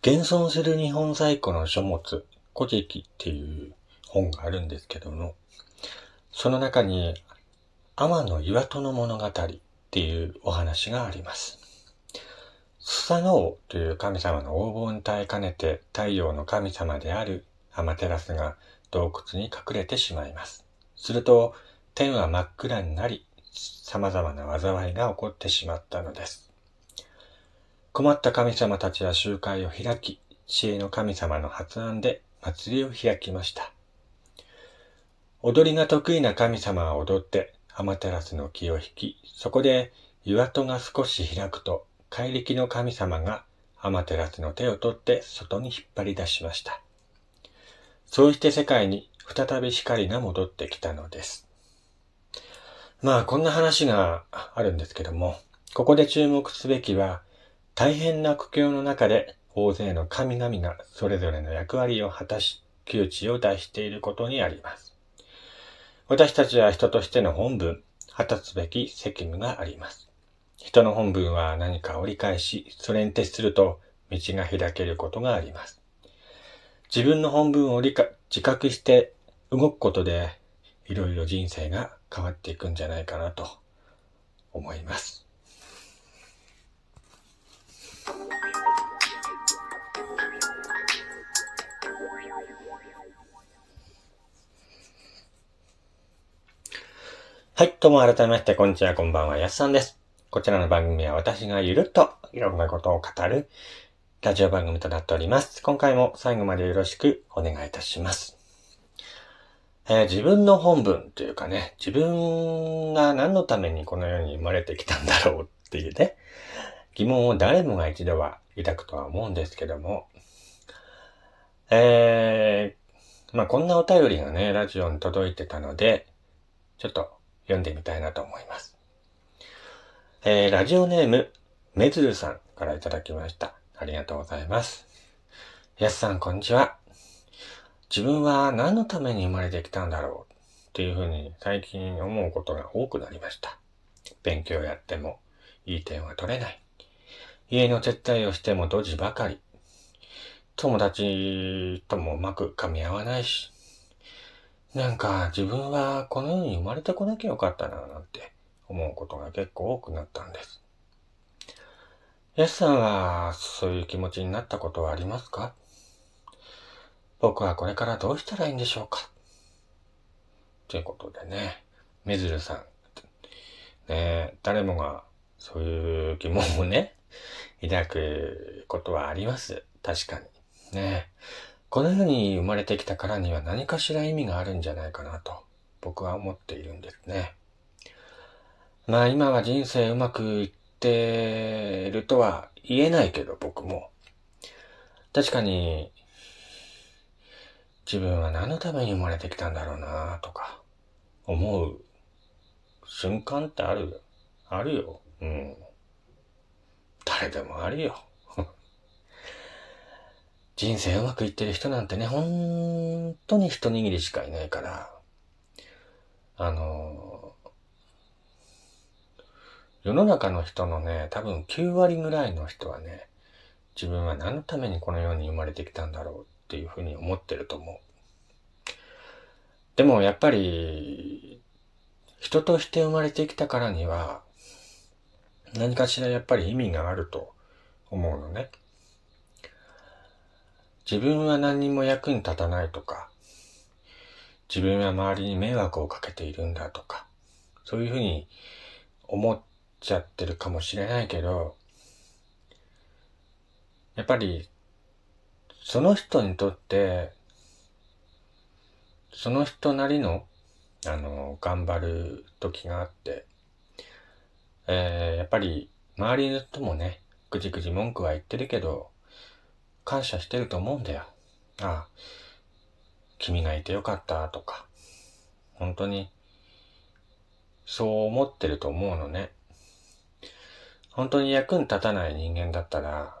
現存する日本最古の書物、古事記っていう本があるんですけども、その中に、天の岩戸の物語っていうお話があります。スサノオという神様の横暴に耐えかねて太陽の神様であるアマテラスが洞窟に隠れてしまいます。すると、天は真っ暗になり、様々な災いが起こってしまったのです。困った神様たちは集会を開き、知恵の神様の発案で祭りを開きました。踊りが得意な神様は踊って、アマテラスの気を引き、そこで岩戸が少し開くと、怪力の神様がアマテラスの手を取って外に引っ張り出しました。そうして世界に再び光が戻ってきたのです。まあ、こんな話があるんですけども、ここで注目すべきは、大変な苦境の中で大勢の神々がそれぞれの役割を果たし、窮地を脱していることにあります。私たちは人としての本分、果たすべき責務があります。人の本分は何か折り返し、それに徹すると道が開けることがあります。自分の本分を理解、自覚して動くことで、いろいろ人生が変わっていくんじゃないかなと思います。はい、どうも改めまして、こんにちは、こんばんは、やすさんです。こちらの番組は私がゆるっといろんなことを語るラジオ番組となっております。今回も最後までよろしくお願いいたします。えー、自分の本文というかね、自分が何のためにこの世に生まれてきたんだろうっていうね、疑問を誰もが一度は抱くとは思うんですけども、えー、まあこんなお便りがね、ラジオに届いてたので、ちょっと読んでみたいなと思います。えー、ラジオネーム、めずるさんからいただきました。ありがとうございます。やすさん、こんにちは。自分は何のために生まれてきたんだろうっていうふうに最近思うことが多くなりました。勉強やってもいい点は取れない。家の撤退をしてもドジばかり。友達ともうまく噛み合わないし。なんか自分はこの世に生まれてこなきゃよかったななんて思うことが結構多くなったんです。ヤスさんはそういう気持ちになったことはありますか？僕はこれからどうしたらいいんでしょうか？ということでね、めずるさん。ね誰もがそういう疑問をね、抱くことはあります。確かに。ねこの世に生まれてきたからには何かしら意味があるんじゃないかなと僕は思っているんですね。まあ今は人生うまくいってるとは言えないけど僕も。確かに自分は何のために生まれてきたんだろうなとか思う瞬間ってあるあるよ。うん。誰でもあるよ。人生うまくいってる人なんてね、本当に一握りしかいないから、あの、世の中の人のね、多分9割ぐらいの人はね、自分は何のためにこの世に生まれてきたんだろうっていうふうに思ってると思う。でもやっぱり、人として生まれてきたからには、何かしらやっぱり意味があると思うのね。自分は何にも役に立たないとか、自分は周りに迷惑をかけているんだとか、そういうふうに思っちゃってるかもしれないけど、やっぱり、その人にとって、その人なりの、あの、頑張る時があって、えー、やっぱり、周りの人もね、ぐじぐじ文句は言ってるけど、感謝してると思うんだよ。ああ、君がいてよかったとか、本当に、そう思ってると思うのね。本当に役に立たない人間だったら、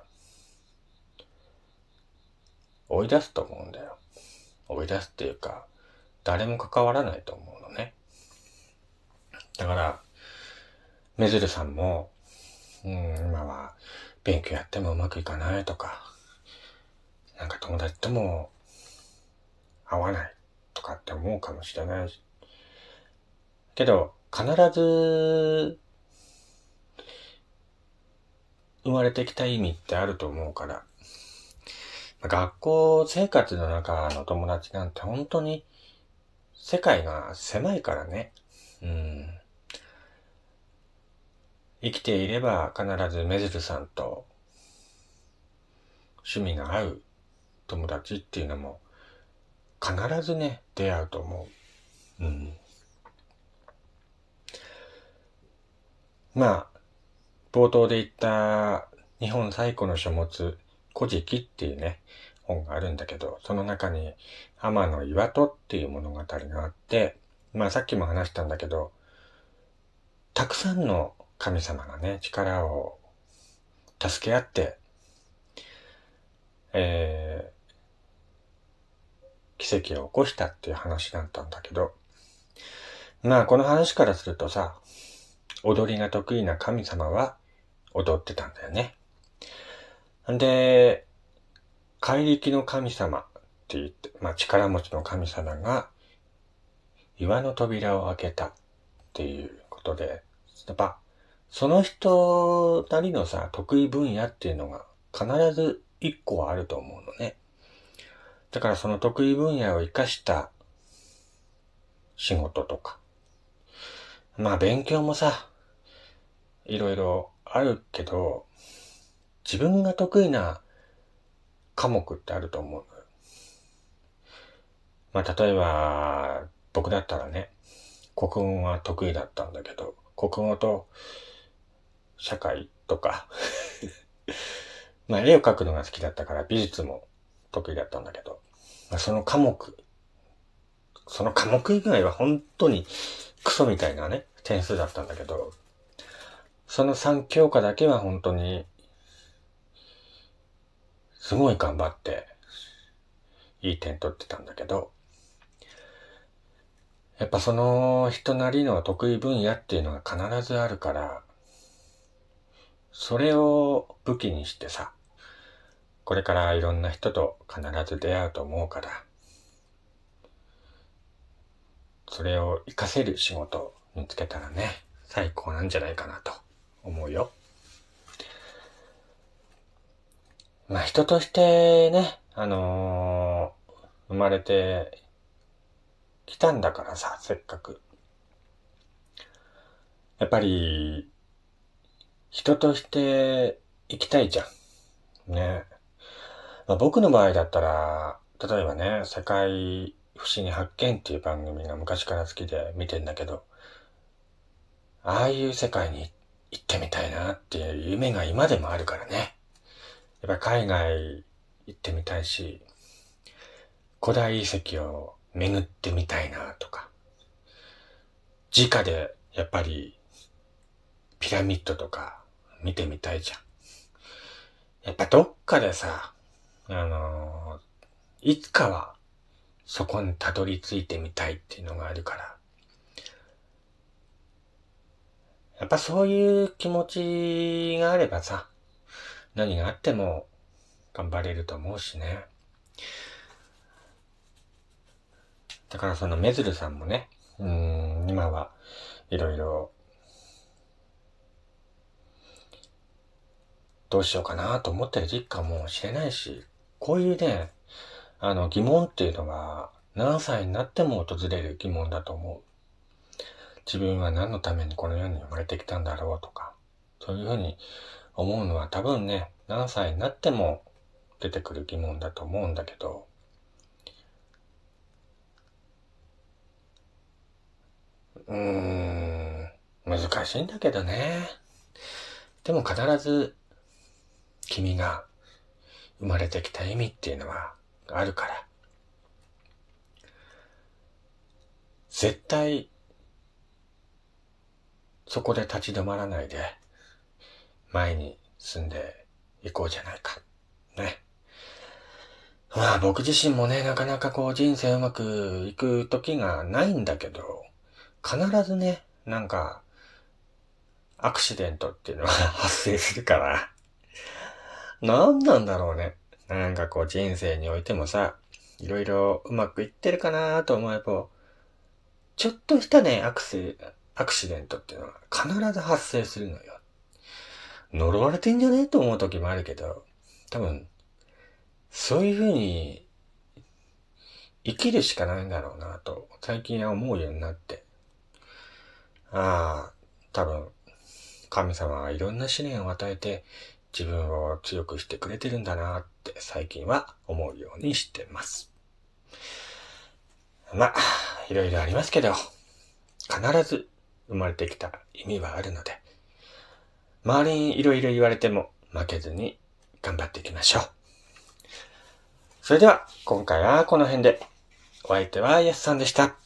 追い出すと思うんだよ。追い出すっていうか、誰も関わらないと思うのね。だから、めずるさんも、うん、今は勉強やってもうまくいかないとか、なんか友達とも会わないとかって思うかもしれないし。けど、必ず生まれてきた意味ってあると思うから、学校生活の中の友達なんて本当に世界が狭いからね。うん。生きていれば必ずメズルさんと趣味が合う友達っていうのも必ずね、出会うと思う。うん。まあ、冒頭で言った日本最古の書物、古事記っていうね、本があるんだけど、その中に天の岩戸っていう物語があって、まあさっきも話したんだけど、たくさんの神様がね、力を助け合って、えー、奇跡を起こしたっていう話だったんだけど、まあこの話からするとさ、踊りが得意な神様は踊ってたんだよね。んで、怪力の神様って言って、まあ力持ちの神様が岩の扉を開けたっていうことで、やっぱその人なりのさ、得意分野っていうのが必ず一個はあると思うのね。だからその得意分野を活かした仕事とか。まあ勉強もさ、いろいろあるけど、自分が得意な科目ってあると思う。まあ、例えば、僕だったらね、国語が得意だったんだけど、国語と社会とか まあ、絵を描くのが好きだったから美術も得意だったんだけど、まあ、その科目、その科目以外は本当にクソみたいなね、点数だったんだけど、その3教科だけは本当に、すごい頑張って、いい点取ってたんだけど、やっぱその人なりの得意分野っていうのが必ずあるから、それを武器にしてさ、これからいろんな人と必ず出会うと思うから、それを活かせる仕事を見つけたらね、最高なんじゃないかなと。思うよ。まあ人としてね、あのー、生まれてきたんだからさ、せっかく。やっぱり、人として生きたいじゃん。ね。まあ、僕の場合だったら、例えばね、世界不思議発見っていう番組が昔から好きで見てんだけど、ああいう世界に行ってみたいなっていう夢が今でもあるからね。やっぱ海外行ってみたいし、古代遺跡を巡ってみたいなとか、直でやっぱりピラミッドとか見てみたいじゃん。やっぱどっかでさ、あのー、いつかはそこにたどり着いてみたいっていうのがあるから、やっぱそういう気持ちがあればさ、何があっても頑張れると思うしね。だからそのメズルさんもね、うん、今はいろいろどうしようかなと思ってる実家もしれないし、こういうね、あの疑問っていうのは何歳になっても訪れる疑問だと思う。自分は何のためにこの世に生まれてきたんだろうとか、そういうふうに思うのは多分ね、何歳になっても出てくる疑問だと思うんだけど、うーん、難しいんだけどね。でも必ず君が生まれてきた意味っていうのはあるから、絶対そこで立ち止まらないで、前に進んでいこうじゃないか。ね。まあ僕自身もね、なかなかこう人生うまくいく時がないんだけど、必ずね、なんか、アクシデントっていうのが 発生するから、何なんだろうね。なんかこう人生においてもさ、いろいろうまくいってるかなと思えば、ちょっとしたね、アクセ、アクシデントっていうのは必ず発生するのよ。呪われてんじゃねえと思う時もあるけど、多分、そういうふうに生きるしかないんだろうなと、最近は思うようになって。ああ、多分、神様はいろんな試練を与えて、自分を強くしてくれてるんだなって最近は思うようにしてます。まあ、いろいろありますけど、必ず生まれてきた意味はあるので、周りにいろいろ言われても負けずに頑張っていきましょう。それでは、今回はこの辺で。お相手はやすさんでした。